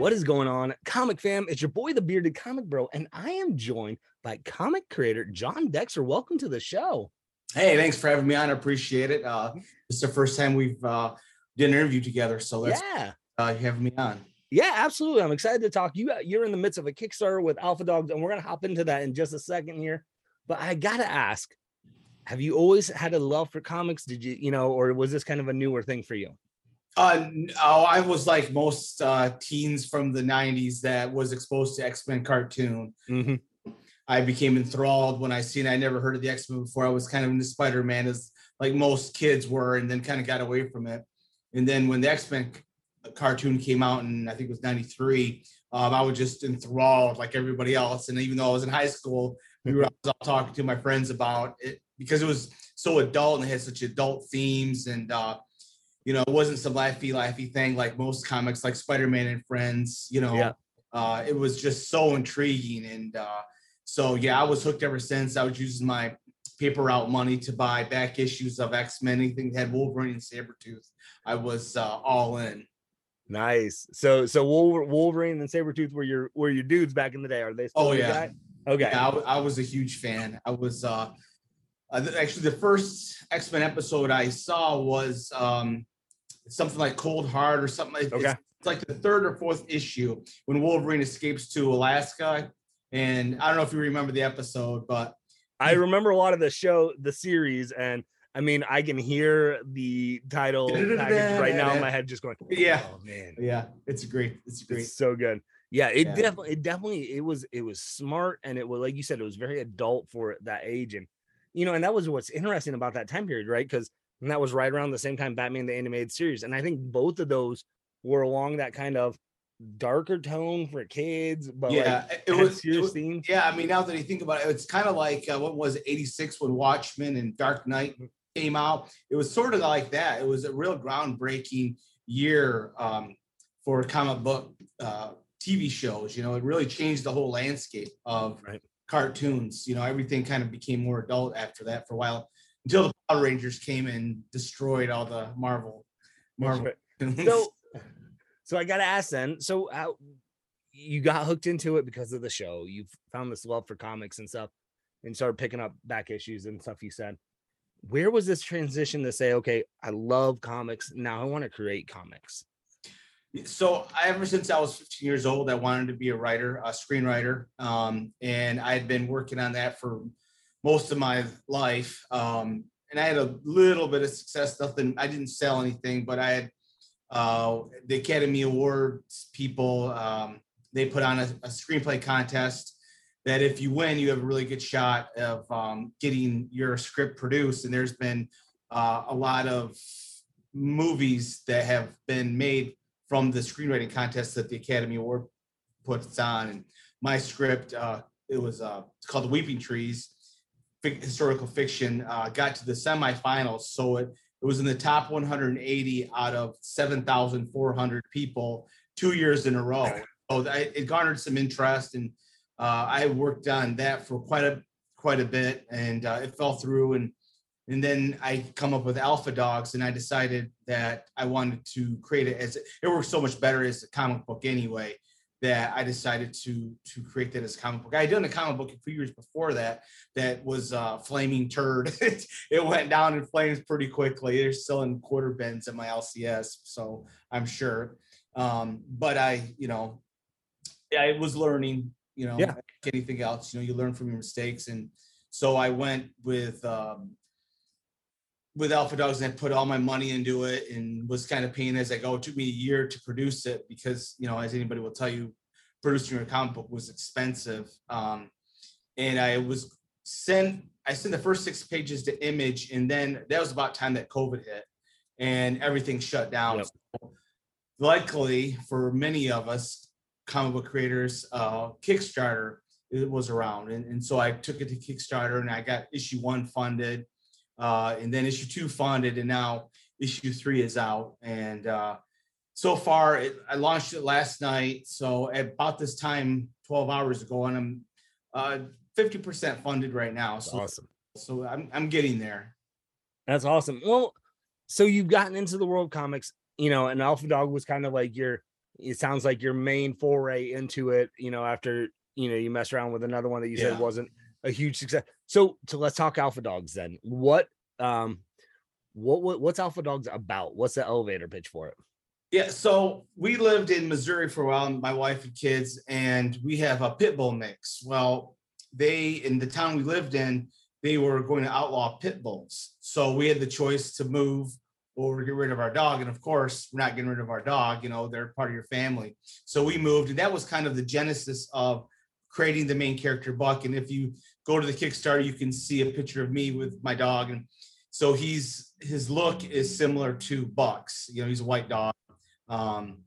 What is going on, comic fam? It's your boy, the bearded comic bro, and I am joined by comic creator Jon Dexter. Welcome to the show. Hey, thanks for having me on. I appreciate it. Uh, it's the first time we've uh, did an interview together, so that's yeah, uh, you having me on. yeah, absolutely. I'm excited to talk. You you're in the midst of a Kickstarter with Alpha Dogs, and we're gonna hop into that in just a second here. But I gotta ask, have you always had a love for comics? Did you, you know, or was this kind of a newer thing for you? Uh, oh, I was like most uh, teens from the '90s that was exposed to X Men cartoon. Mm-hmm. I became enthralled when I seen. I never heard of the X Men before. I was kind of into Spider Man, as like most kids were, and then kind of got away from it. And then when the X Men cartoon came out, and I think it was '93, um, I was just enthralled like everybody else. And even though I was in high school, we were I was all talking to my friends about it because it was so adult and it had such adult themes and. uh you know, it wasn't some laughy, laughy thing like most comics, like Spider-Man and Friends. You know, Yeah. uh, it was just so intriguing, and uh, so yeah, I was hooked ever since. I was using my paper route money to buy back issues of X-Men, anything that had Wolverine and Sabretooth. I was uh, all in. Nice. So so Wolverine and Sabretooth were your were your dudes back in the day. Are they still Oh, yeah. Okay. Yeah, I, I was a huge fan. I was uh, uh, actually the first X-Men episode I saw was um, something like Cold Heart or something. like Okay. It's, it's like the third or fourth issue when Wolverine escapes to Alaska. And I don't know if you remember the episode, but I remember a lot of the show, the series, and I mean, I can hear the title right now in my head, just going, yeah, "Oh man, yeah, it's great. It's great. it's so good." Yeah, it Yeah. definitely, it definitely, it was, it was smart, and it was like you said, it was very adult for that age, and you know, and that was what's interesting about that time period, right? Because that was right around the same time Batman the animated series, and I think both of those were along that kind of darker tone for kids, but yeah, like it was. it was- themes. Yeah, I mean, now that you think about it, it's kind of like uh, what was it, 86 when Watchmen and Dark Knight came out. It was sort of like that. It was a real groundbreaking year um, for comic book uh, TV shows. You know, it really changed the whole landscape of Right. cartoons. You know, everything kind of became more adult after that for a while until the Power Rangers came and destroyed all the Marvel. Marvel. so so i gotta ask then so how you got hooked into it because of the show you found this love for comics and stuff and started picking up back issues and stuff you said where was this transition to say okay i love comics now i want to create comics So I, ever since I was 15 years old, I wanted to be a writer, a screenwriter, um, and I had been working on that for most of my life. Um, and I had a little bit of success. Nothing. I didn't sell anything, but I had uh, the Academy Awards people. Um, they put on a, a screenplay contest that if you win, you have a really good shot of um, getting your script produced. And there's been uh, a lot of movies that have been made from the screenwriting contest that the Academy Award puts on. And my script, uh, it was uh, called The Weeping Trees, fic- historical fiction, uh, got to the semifinals. So it, it was in the top 180 out of 7,400 people two years in a row. So I, it garnered some interest, and uh, I worked on that for quite a quite a bit, and uh, it fell through. And and then I come up with Alpha Dogs, and I decided that I wanted to create it as it works so much better as a comic book anyway. That I decided to to create that as a comic book. I had done a comic book a few years before that that was uh, flaming turd. it, went down in flames pretty quickly. They're still in quarter bins at my LCS, so I'm sure. Um, but I, you know, I was learning. You know, Yeah. like anything else, you know, you learn from your mistakes, and so I went with um, with Alpha Dogs and I put all my money into it and was kind of paying as I go. It took me a year to produce it because, you know, as anybody will tell you, producing a comic book was expensive. Um, and I was sent, I sent the first six pages to Image, and then that was about time that COVID hit and everything shut down. Yep. So luckily for many of us comic book creators, uh, Kickstarter it was around. And, and so I took it to Kickstarter and I got issue one funded uh, and then issue two funded, and now issue three is out. And uh, so far, it, I launched it last night. So at about this time, 12 hours ago, and I'm uh, 50% funded right now. That's So, awesome so I'm, I'm getting there. That's awesome. Well, so you've gotten into the world comics, you know, and Alpha Dog was kind of like your it sounds like your main foray into it, you know, after you know you mess around with another one that you Yeah. said wasn't a huge success. So, so let's talk Alpha Dogs then. What um what, what what's Alpha Dogs about? What's the elevator pitch for it? Yeah, so we lived in Missouri for a while, my wife and kids, and we have a pit bull mix. Well, they in the town we lived in, they were going to outlaw pit bulls. So we had the choice to move or get rid of our dog. And of course, we're not getting rid of our dog, you know, they're part of your family. So we moved, and that was kind of the genesis of creating the main character Buck. And if you go to the Kickstarter, you can see a picture of me with my dog. And so he's his look is similar to Buck's, you know, he's a white dog. Um,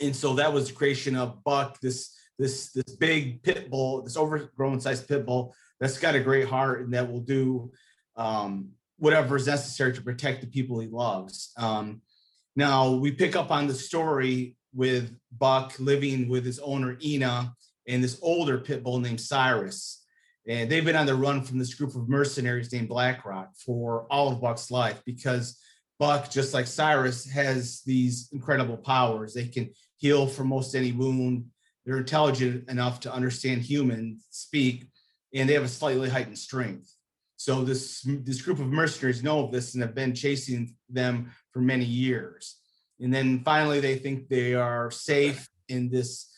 and so that was the creation of Buck, this this this big pit bull, this overgrown sized pit bull that's got a great heart and that will do um, whatever is necessary to protect the people he loves. Um, now we pick up on the story with Buck living with his owner Ina and this older pit bull named Cyrus. And they've been on the run from this group of mercenaries named BlackRock for all of Buck's life because Buck, just like Cyrus, has these incredible powers. They can heal from most any wound. They're intelligent enough to understand human speak, and they have a slightly heightened strength. So this this group of mercenaries know of this and have been chasing them for many years. And then finally, they think they are safe in this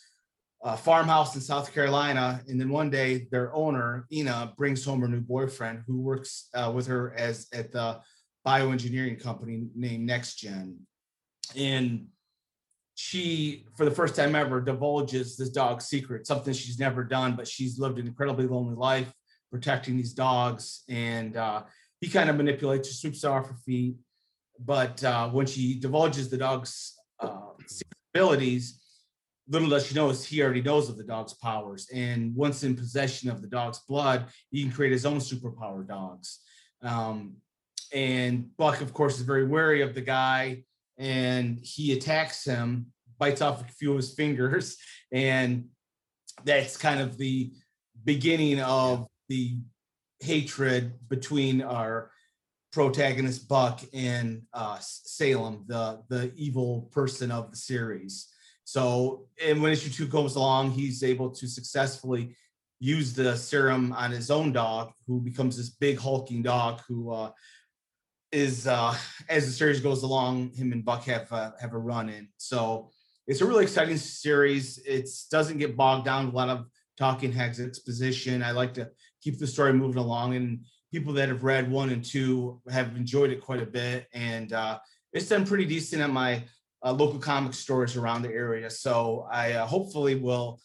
uh, farmhouse in South Carolina. And then one day, their owner Ina brings home her new boyfriend, who works uh, with her as at the bioengineering company named NextGen. And she, for the first time ever, divulges this dog's secret, something she's never done, but she's lived an incredibly lonely life protecting these dogs. And uh, he kind of manipulates her, sweeps her off her feet. But uh, when she divulges the dog's uh, abilities, little does she know is he already knows of the dog's powers. And once in possession of the dog's blood, he can create his own superpower dogs. Um, and Buck, of course, is very wary of the guy, and he attacks him, bites off a few of his fingers, and that's kind of the beginning of the hatred between our protagonist Buck and uh, Salem, the the evil person of the series. So, and when issue two comes along, he's able to successfully use the serum on his own dog, who becomes this big hulking dog who uh, is uh, as the series goes along, him and Buck have uh, have a run in. So it's a really exciting series. It doesn't get bogged down with a lot of talking heads exposition. I like to keep the story moving along, and people that have read one and two have enjoyed it quite a bit. And uh, it's done pretty decent at my uh, local comic stores around the area. So I uh, hopefully will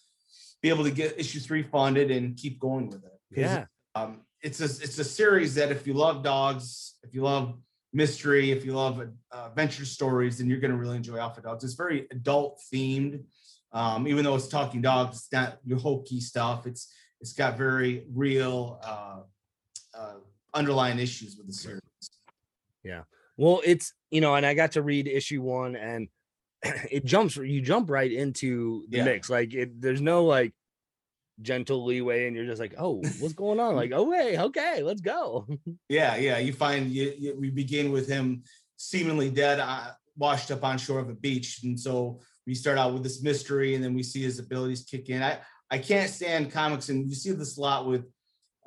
be able to get issue three funded and keep going with it. Yeah. um, it's a it's a series that if you love dogs, if you love mystery, if you love uh, adventure stories, then you're going to really enjoy Alpha Dogs. It's very adult themed, um, even though it's talking dogs. It's not your hokey stuff. It's it's got very real uh, uh, underlying issues with the series. Well, it's you know, and I got to read issue one, and it jumps. You jump right into the Yeah. mix. Like it, there's no like gentle leeway, and you're just like, oh, what's going on? Like, oh wait, okay, let's go. Yeah, yeah. You find you, you, we begin with him seemingly dead, uh, washed up on shore of a beach, and so we start out with this mystery, and then we see his abilities kick in. I I can't stand comics, and you see this a lot with,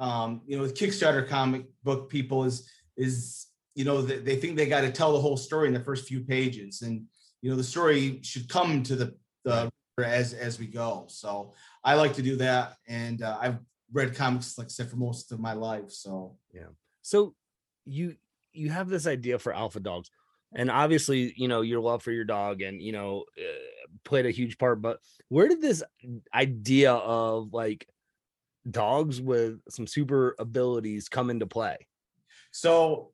um, you know, with Kickstarter comic book people is is you know they, they think they got to tell the whole story in the first few pages, and you know the story should come to the the as as we go. So I like to do that, and uh, I've read comics like I said for most of my life. So yeah So you you have this idea for alpha dogs, and obviously, you know, your love for your dog, and you know, uh, played a huge part. But where did this idea of like dogs with some super abilities come into play? So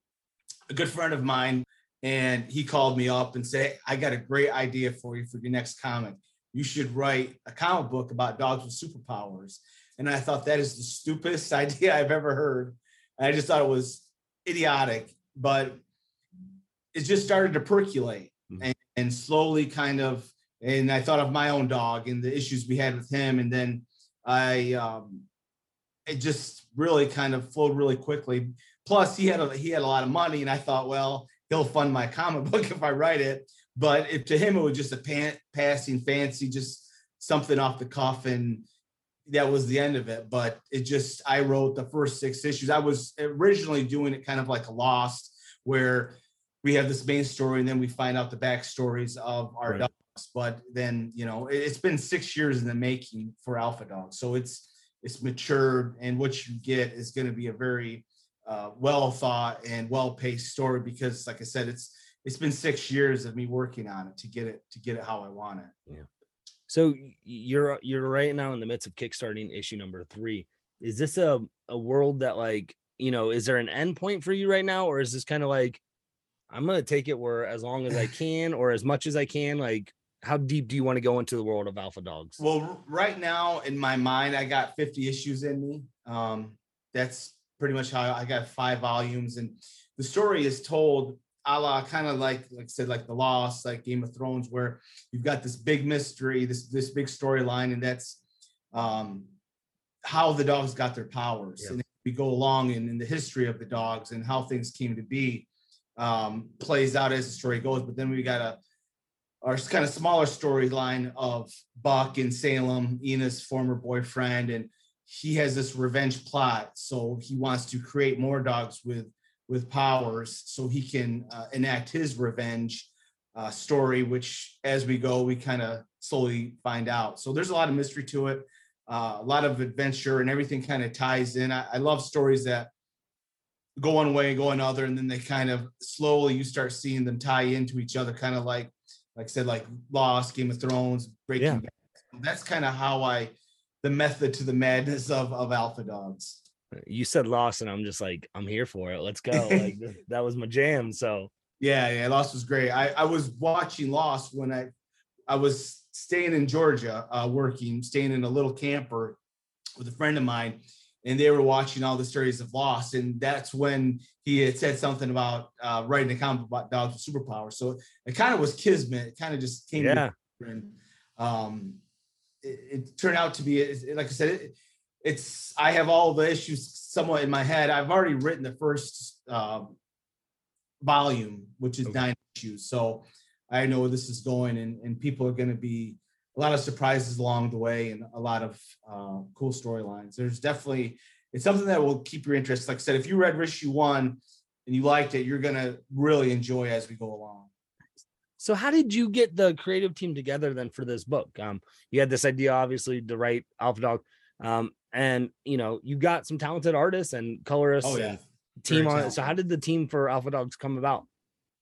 a good friend of mine, and he called me up and said, I got a great idea for you for your next comic. You should write a comic book about dogs with superpowers. And I thought that is the stupidest idea I've ever heard. And I just thought it was idiotic, but it just started to percolate Mhm. and, and slowly kind of, and I thought of my own dog and the issues we had with him. And then I, um, it just really kind of flowed really quickly plus he had a he had a lot of money and i thought well he'll fund my comic book if i write it but it, to him it was just a pan, passing fancy, just something off the cuff, and that was the end of it. But it just I wrote the first six issues. I was originally doing it kind of like a Lost, where we have this main story and then we find out the backstories of our right. dogs. But then you know it, it's been six years in the making for Alpha Dog, so it's it's matured, and what you get is going to be a very uh, well thought and well paced story because, like I said, it's it's been six years of me working on it to get it to get it how I want it. Yeah. So you're you're right now in the midst of kickstarting issue number three. Is this a a world that like you know is there an end point for you right now, or is this kind of like I'm gonna take it where as long as I can or as much as I can, like how deep do you want to go into the world of alpha dogs? Well, right now in my mind, I got 50 issues in me. Um, that's pretty much how I got five volumes, and the story is told a la kind of like like I said, like the Lost, like Game of Thrones, where you've got this big mystery, this this big storyline, and that's um, how the dogs got their powers. Yeah. And we go along in, in the history of the dogs and how things came to be um, plays out as the story goes. But then we got a our kind of smaller storyline of Buck in Salem, Ina's former boyfriend, and he has this revenge plot. So he wants to create more dogs with with powers so he can uh, enact his revenge uh, story, which as we go, we kind of slowly find out. So there's a lot of mystery to it, uh, a lot of adventure, and everything kind of ties in. I, I love stories that go one way, go another, and then they kind of slowly you start seeing them tie into each other, kind of like, like I said, like Lost, Game of Thrones, Breaking yeah. Bad. That's kind of how I, the method to the madness of of Alpha Dogs. You said lost and i'm just like i'm here for it. Let's go. Like that was my jam so. Yeah yeah lost was great. I i was watching lost when i i was staying in georgia uh working staying in a little camper with a friend of mine and they were watching all the stories of lost and that's when he had said something about uh writing a comic about dogs with superpowers. So it kind of was kismet. It kind of just came yeah. and um it, it, turned out to be like i said it, it's I have all the issues somewhat in my head. I've already written the first um, volume, which is okay. nine issues. So I know where this is going, and, and people are going to be a lot of surprises along the way and a lot of uh, cool storylines. There's definitely it's something that will keep your interest. Like I said, if you read issue one and you liked it, you're going to really enjoy as we go along. So how did you get the creative team together then for this book? Um, you had this idea, obviously, to write Alpha Dog. Um, and you know, you got some talented artists and colorists oh, yeah. and team Very on it. So how did the team for Alpha Dogs come about?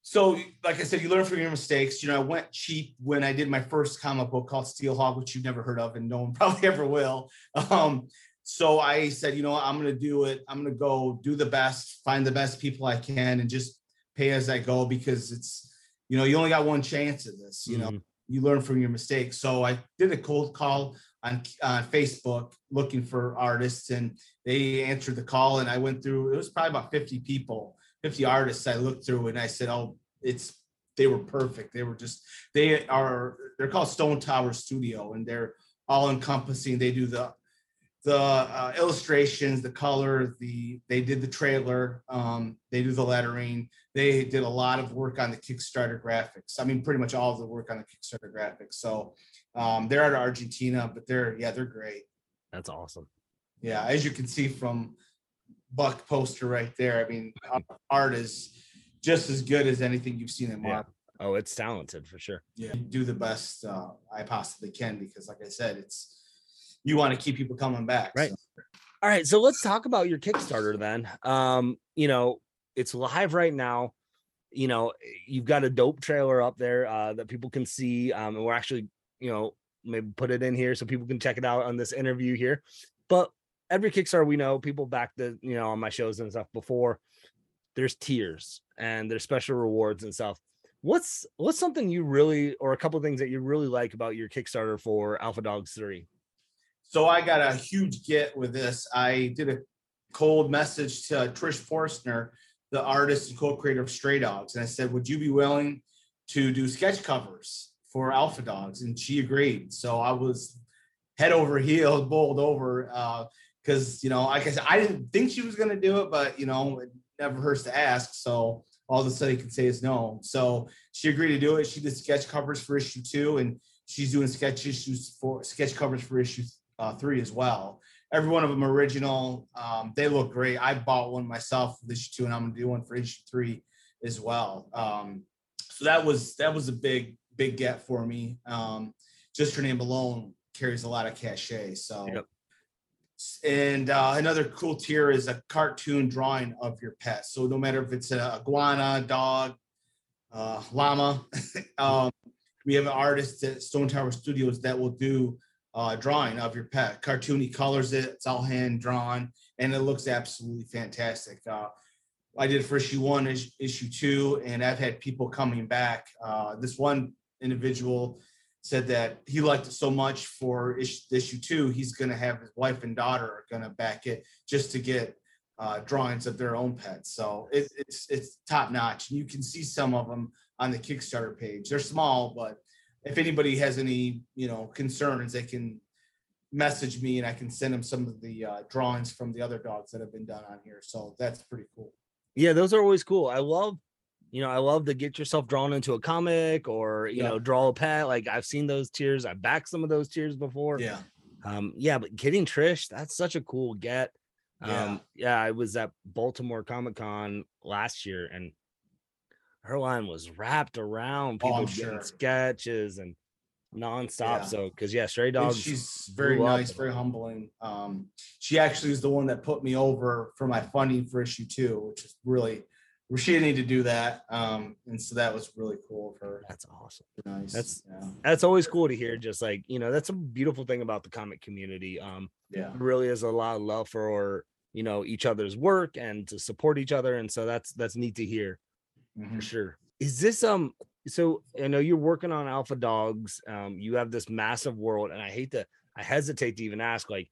So, like I said, you learn from your mistakes. You know, I went cheap when I did my first comic book called Steel Hog, which you've never heard of, and no one probably ever will. Um, so I said, you know what, I'm gonna do it. I'm gonna go do the best, find the best people I can, and just pay as I go because it's, you know, you only got one chance at this. You mm-hmm. know, you learn from your mistakes. So I did a cold call on uh, Facebook looking for artists, and they answered the call. And I went through. It was probably about fifty people, fifty artists. I looked through, and I said, "Oh, it's." They were perfect. They were just. They are. They're called Stone Tower Studio, and they're all encompassing. They do the the uh, illustrations, the color, the they did the trailer, um, they do the lettering. They did a lot of work on the Kickstarter graphics. I mean, pretty much all of the work on the Kickstarter graphics. So um, they're out of Argentina, but they're yeah, they're great. That's awesome. Yeah, as you can see from Buck poster right there. I mean, art is just as good as anything you've seen in Marvel. Yeah. Oh, it's talented for sure. Yeah, do the best uh, I possibly can because, like I said, it's you want to keep people coming back. Right. So. All right. So let's talk about your Kickstarter then. Um, you know, it's live right now. You know, you've got a dope trailer up there uh, that people can see. Um, and we're actually you know, maybe put it in here so people can check it out on this interview here. But every Kickstarter we know, people back the, you know, on my shows and stuff before, there's tiers and there's special rewards and stuff. What's what's something you really or a couple things that you really like about your Kickstarter for Alpha Dogs 3? So I got a huge get with this. I did a cold message to Trish Forstner, the artist and co-creator of Stray Dogs, and I said, "Would you be willing to do sketch covers for Alpha Dogs, and she agreed. So I was head over heels, bowled over, because uh, you know, like I said, I didn't think she was going to do it, but you know, it never hurts to ask. So all the study can say is no. So she agreed to do it. She did sketch covers for issue two, and she's doing sketch issues for sketch covers for issue uh, three as well. Every one of them original. Um, they look great. I bought one myself for issue two, and I'm gonna do one for issue three as well. Um, so that was that was a big big get for me. Um, just her name alone carries a lot of cachet. So. Yep. And uh, another cool tier is a cartoon drawing of your pet. So no matter if it's a iguana, dog, uh, llama, um, we have an artist at Stone Tower Studios that will do uh, drawing of your pet. Cartoony colors it. It's all hand drawn, and it looks absolutely fantastic. Uh, I did for issue one, is- issue two, and I've had people coming back. Uh, this one individual said that he liked it so much for issue, issue two, he's going to have his wife and daughter are going to back it just to get uh, drawings of their own pets. So it, it's it's top notch. and You can see some of them on the Kickstarter page. They're small, but if anybody has any you know concerns, they can message me and I can send them some of the uh, drawings from the other dogs that have been done on here. So that's pretty cool. Yeah, those are always cool. I love, you know, I love to get yourself drawn into a comic or you Yeah. know, draw a pet. Like I've seen those tiers. I've backed some of those tiers before. Yeah. Um, yeah, but getting Trish, that's such a cool get. Yeah. Um, yeah, I was at Baltimore Comic Con last year and her line was wrapped around Oh, people I'm getting sure. sketches and nonstop. Yeah. So because yeah, stray And dogs. she's very nice, very humbling. Um, she actually is the one that put me over for my funding for issue two, which is really she didn't need to do that. Um, and so that was really cool of her. That's awesome. Nice. That's- yeah. That's always cool to hear. Just like you know, that's a beautiful thing about the comic community. Um, Yeah. really is a lot of love for you know each other's work and to support each other, and so that's that's neat to hear for Mhm. sure. Is this um? So I know you're working on Alpha Dogs. Um, you have this massive world, and I hate to, I hesitate to even ask, like,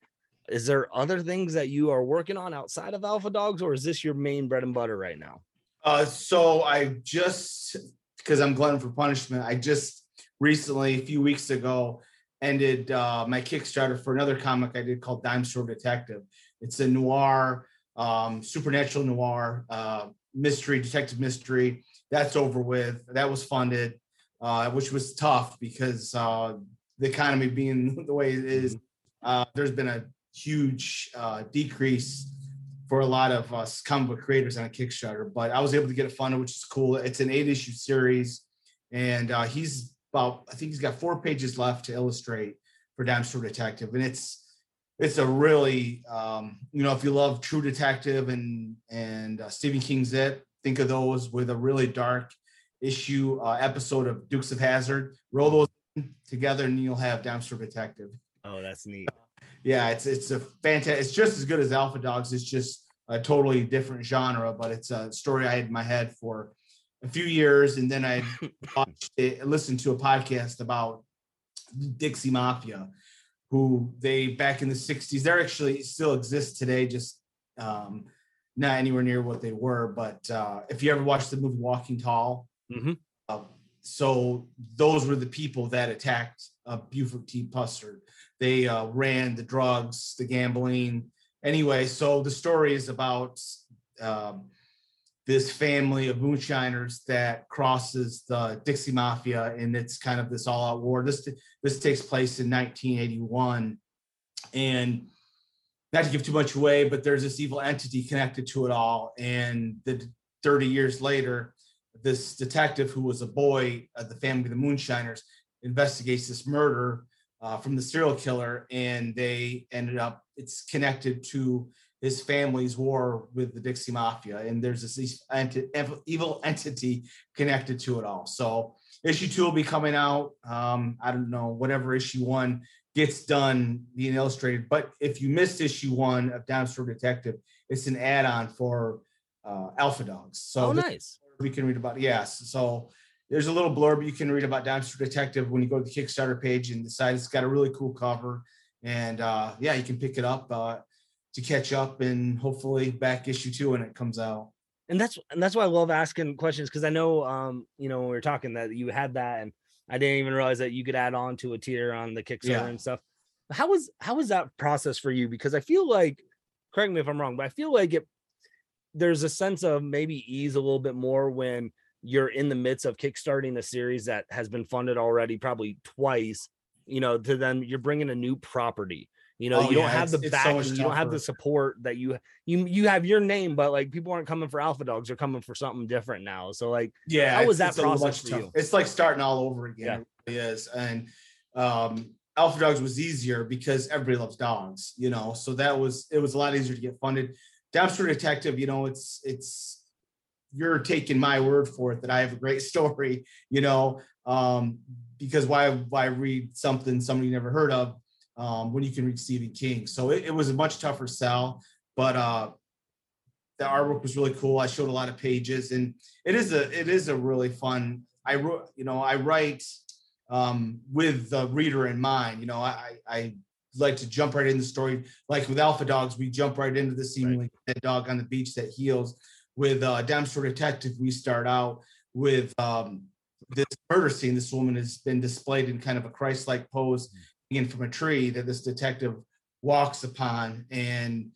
is there other things that you are working on outside of Alpha Dogs, or is this your main bread and butter right now? Uh, so I just because I'm glutton for punishment, I just recently, a few weeks ago, ended uh, my Kickstarter for another comic I did called Dime Store Detective. It's a noir, um, supernatural noir, uh, mystery, detective mystery. That's over with. That was funded, uh, which was tough because uh, the economy being the way it is, uh, there's been a huge uh, decrease for a lot of us comic book creators on a Kickstarter, but I was able to get it funded, which is cool. It's an eight issue series, and uh, he's about I think he's got four pages left to illustrate for Dime Store Detective, and it's it's a really um, you know if you love True Detective and and uh, Stephen King's It, think of those with a really dark issue uh, episode of Dukes of Hazzard. Roll those together, and you'll have Dime Store Detective Oh, that's neat. yeah, it's it's a fantastic. It's just as good as Alpha Dogs. It's just a totally different genre, but it's a story I had in my head for a few years, and then I watched it, listened to a podcast about Dixie Mafia, who they back in the '60s. They're actually still exist today, just um, not anywhere near what they were. But uh, if you ever watched the movie Walking Tall, Mhm. uh, so those were the people that attacked uh, Buford T. Pusser they uh, ran the drugs, the gambling. Anyway, so the story is about um, this family of moonshiners that crosses the Dixie Mafia, and it's kind of this all-out war. This this takes place in 1981, and not to give too much away, but there's this evil entity connected to it all. And the 30 years later, this detective who was a boy of the family of the moonshiners investigates this murder uh, from the serial killer, and they ended up. It's connected to his family's war with the Dixie Mafia, and there's this enti- evil entity connected to it all. So issue two will be coming out. Um, I don't know whatever issue one gets done being illustrated, but if you missed issue one of Dime Detective, it's an add-on for uh, Alpha Dogs. So oh, nice. we can read about. Yes. So there's a little blurb you can read about Dime Detective when you go to the Kickstarter page and decide it's got a really cool cover. And uh, yeah, you can pick it up uh, to catch up and hopefully back issue two when it comes out. and that's and that's why I love asking questions because I know um you know when we were talking that you had that and I didn't even realize that you could add on to a tier on the Kickstarter Yeah. and stuff. How was how was that process for you? Because I feel like correct me if I'm wrong, but I feel like it there's a sense of maybe ease a little bit more when you're in the midst of kickstarting a series that has been funded already probably twice you know to then you're bringing a new property you know Oh, you don't have the it's so you don't have the support that you you you have your name but like people aren't coming for alpha dogs they're coming for something different now. So like yeah How was that process much for tough- you? it's like starting all over again Yeah. it really is. And um alpha dogs was easier because everybody loves dogs you know? So that was it was a lot easier to get funded. Dime Store Detective you know it's it's you're taking my word for it that i have a great story you know? Um because why why read something somebody never heard of um when you can read stephen king. So it, it was a much tougher sell but uh the artwork was really cool. I showed a lot of pages and it is a it is a really fun i wrote you know i write um with the reader in mind you know i i like to jump right in the story. Like with alpha dogs we jump right into the seemingly dead dog on the beach that heals. With uh Dime Store Detective we start out with um this murder scene. This woman has been displayed in kind of a christ-like pose hanging from a tree that this detective walks upon and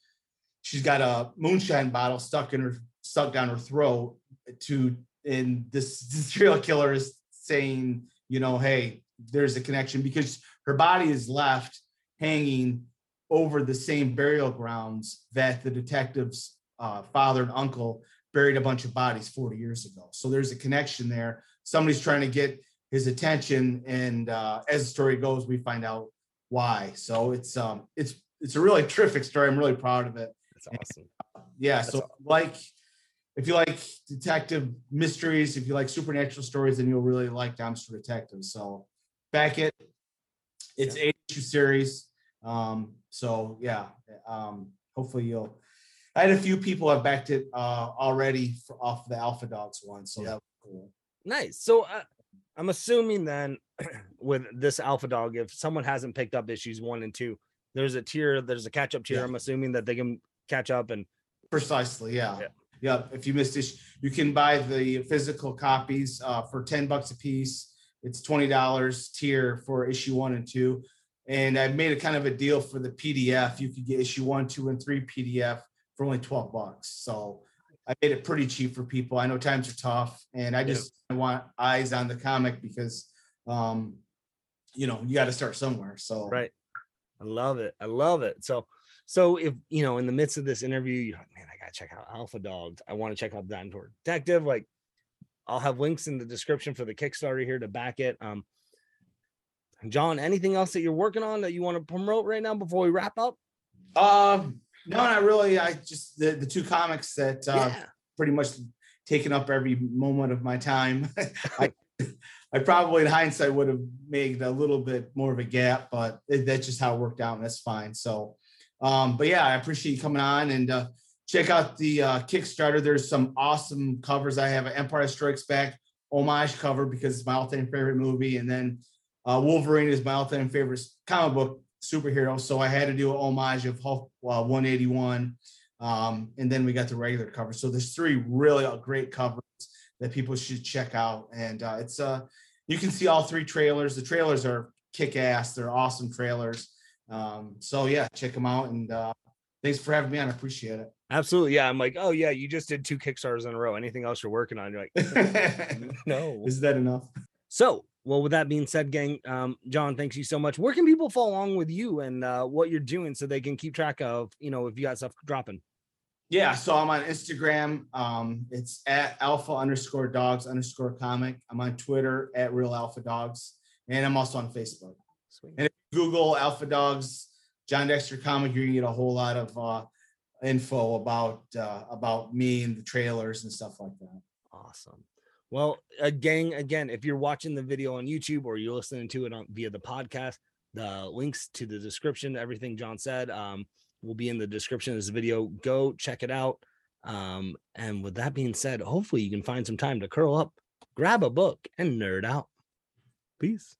she's got a moonshine bottle stuck in her stuck down her throat to and this, this serial killer is saying you know hey there's a connection because her body is left hanging over the same burial grounds that the detective's uh, father and uncle buried a bunch of bodies 40 years ago. So there's a connection there. Somebody's trying to get his attention and uh, as the story goes we find out why. So it's um it's it's a really terrific story. I'm really proud of it. That's awesome. yeah That's so like if you like detective mysteries if you like supernatural stories then you'll really like Dime Store Detective. So back it it's eight issue series. Um so yeah um hopefully you'll i had a few people have backed it uh already for, off the alpha dogs one so Yeah. that was cool. Nice. So uh, I'm assuming then with this alpha dog, if someone hasn't picked up issues one and two, there's a tier, there's a catch up tier. Yeah. I'm assuming that they can catch up and Precisely, yeah. Yeah. If you missed it, you can buy the physical copies uh, for ten bucks a piece. It's twenty dollars tier for issue one and two. And I made a kind of a deal for the PDF. You could get issue one, two, and three PDF for only twelve bucks. So I made it pretty cheap for people. I know times are tough, and I just want eyes on the comic because, um, you know, you got to start somewhere. So right. I love it. I love it. So, so if you know, in the midst of this interview, you're like, man, I gotta check out Alpha Dogs. I want to check out Dime Store Detective. Like, I'll have links in the description for the Kickstarter here to back it. Um, Jon, anything else that you're working on that you want to promote right now before we wrap up? Um, no, not really. I just the, the two comics that uh, yeah. pretty much taken up every moment of my time. I, I probably in hindsight would have made a little bit more of a gap, but it, that's just how it worked out, and that's fine. So, um, but yeah, I appreciate you coming on and uh, check out the uh, Kickstarter. There's some awesome covers. I have an Empire Strikes Back homage cover because it's my all-time favorite movie, and then uh, Wolverine is my all-time favorite comic book superhero. So I had to do an homage of Hulk uh, 181. Um, and then we got the regular cover. So there's three really uh, great covers that people should check out. And uh, it's uh, you can see all three trailers. The trailers are kick ass. They're awesome trailers. Um, so yeah, check them out. And uh, thanks for having me on. I appreciate it. Absolutely. Yeah. I'm like, oh yeah, you just did two Kickstarters in a row. Anything else you're working on? You're like, no. Is that enough? So, well, with that being said, gang, um, Jon, thanks you so much. Where can people follow along with you and uh, what you're doing so they can keep track of, you know, if you got stuff dropping? Yeah, so I'm on Instagram. Um, it's at alpha underscore dogs underscore comic. I'm on Twitter at real alpha dogs, and I'm also on Facebook. Sweet. And if you Google Alpha Dogs, Jon Dexter comic, you're gonna get a whole lot of uh, info about uh, about me and the trailers and stuff like that. Awesome. Well, uh, gang, again, if you're watching the video on YouTube or you're listening to it on via the podcast, the links to the description, everything Jon said, um, will be in the description of this video. Go check it out. Um, and with that being said, hopefully you can find some time to curl up, grab a book, and nerd out. Peace.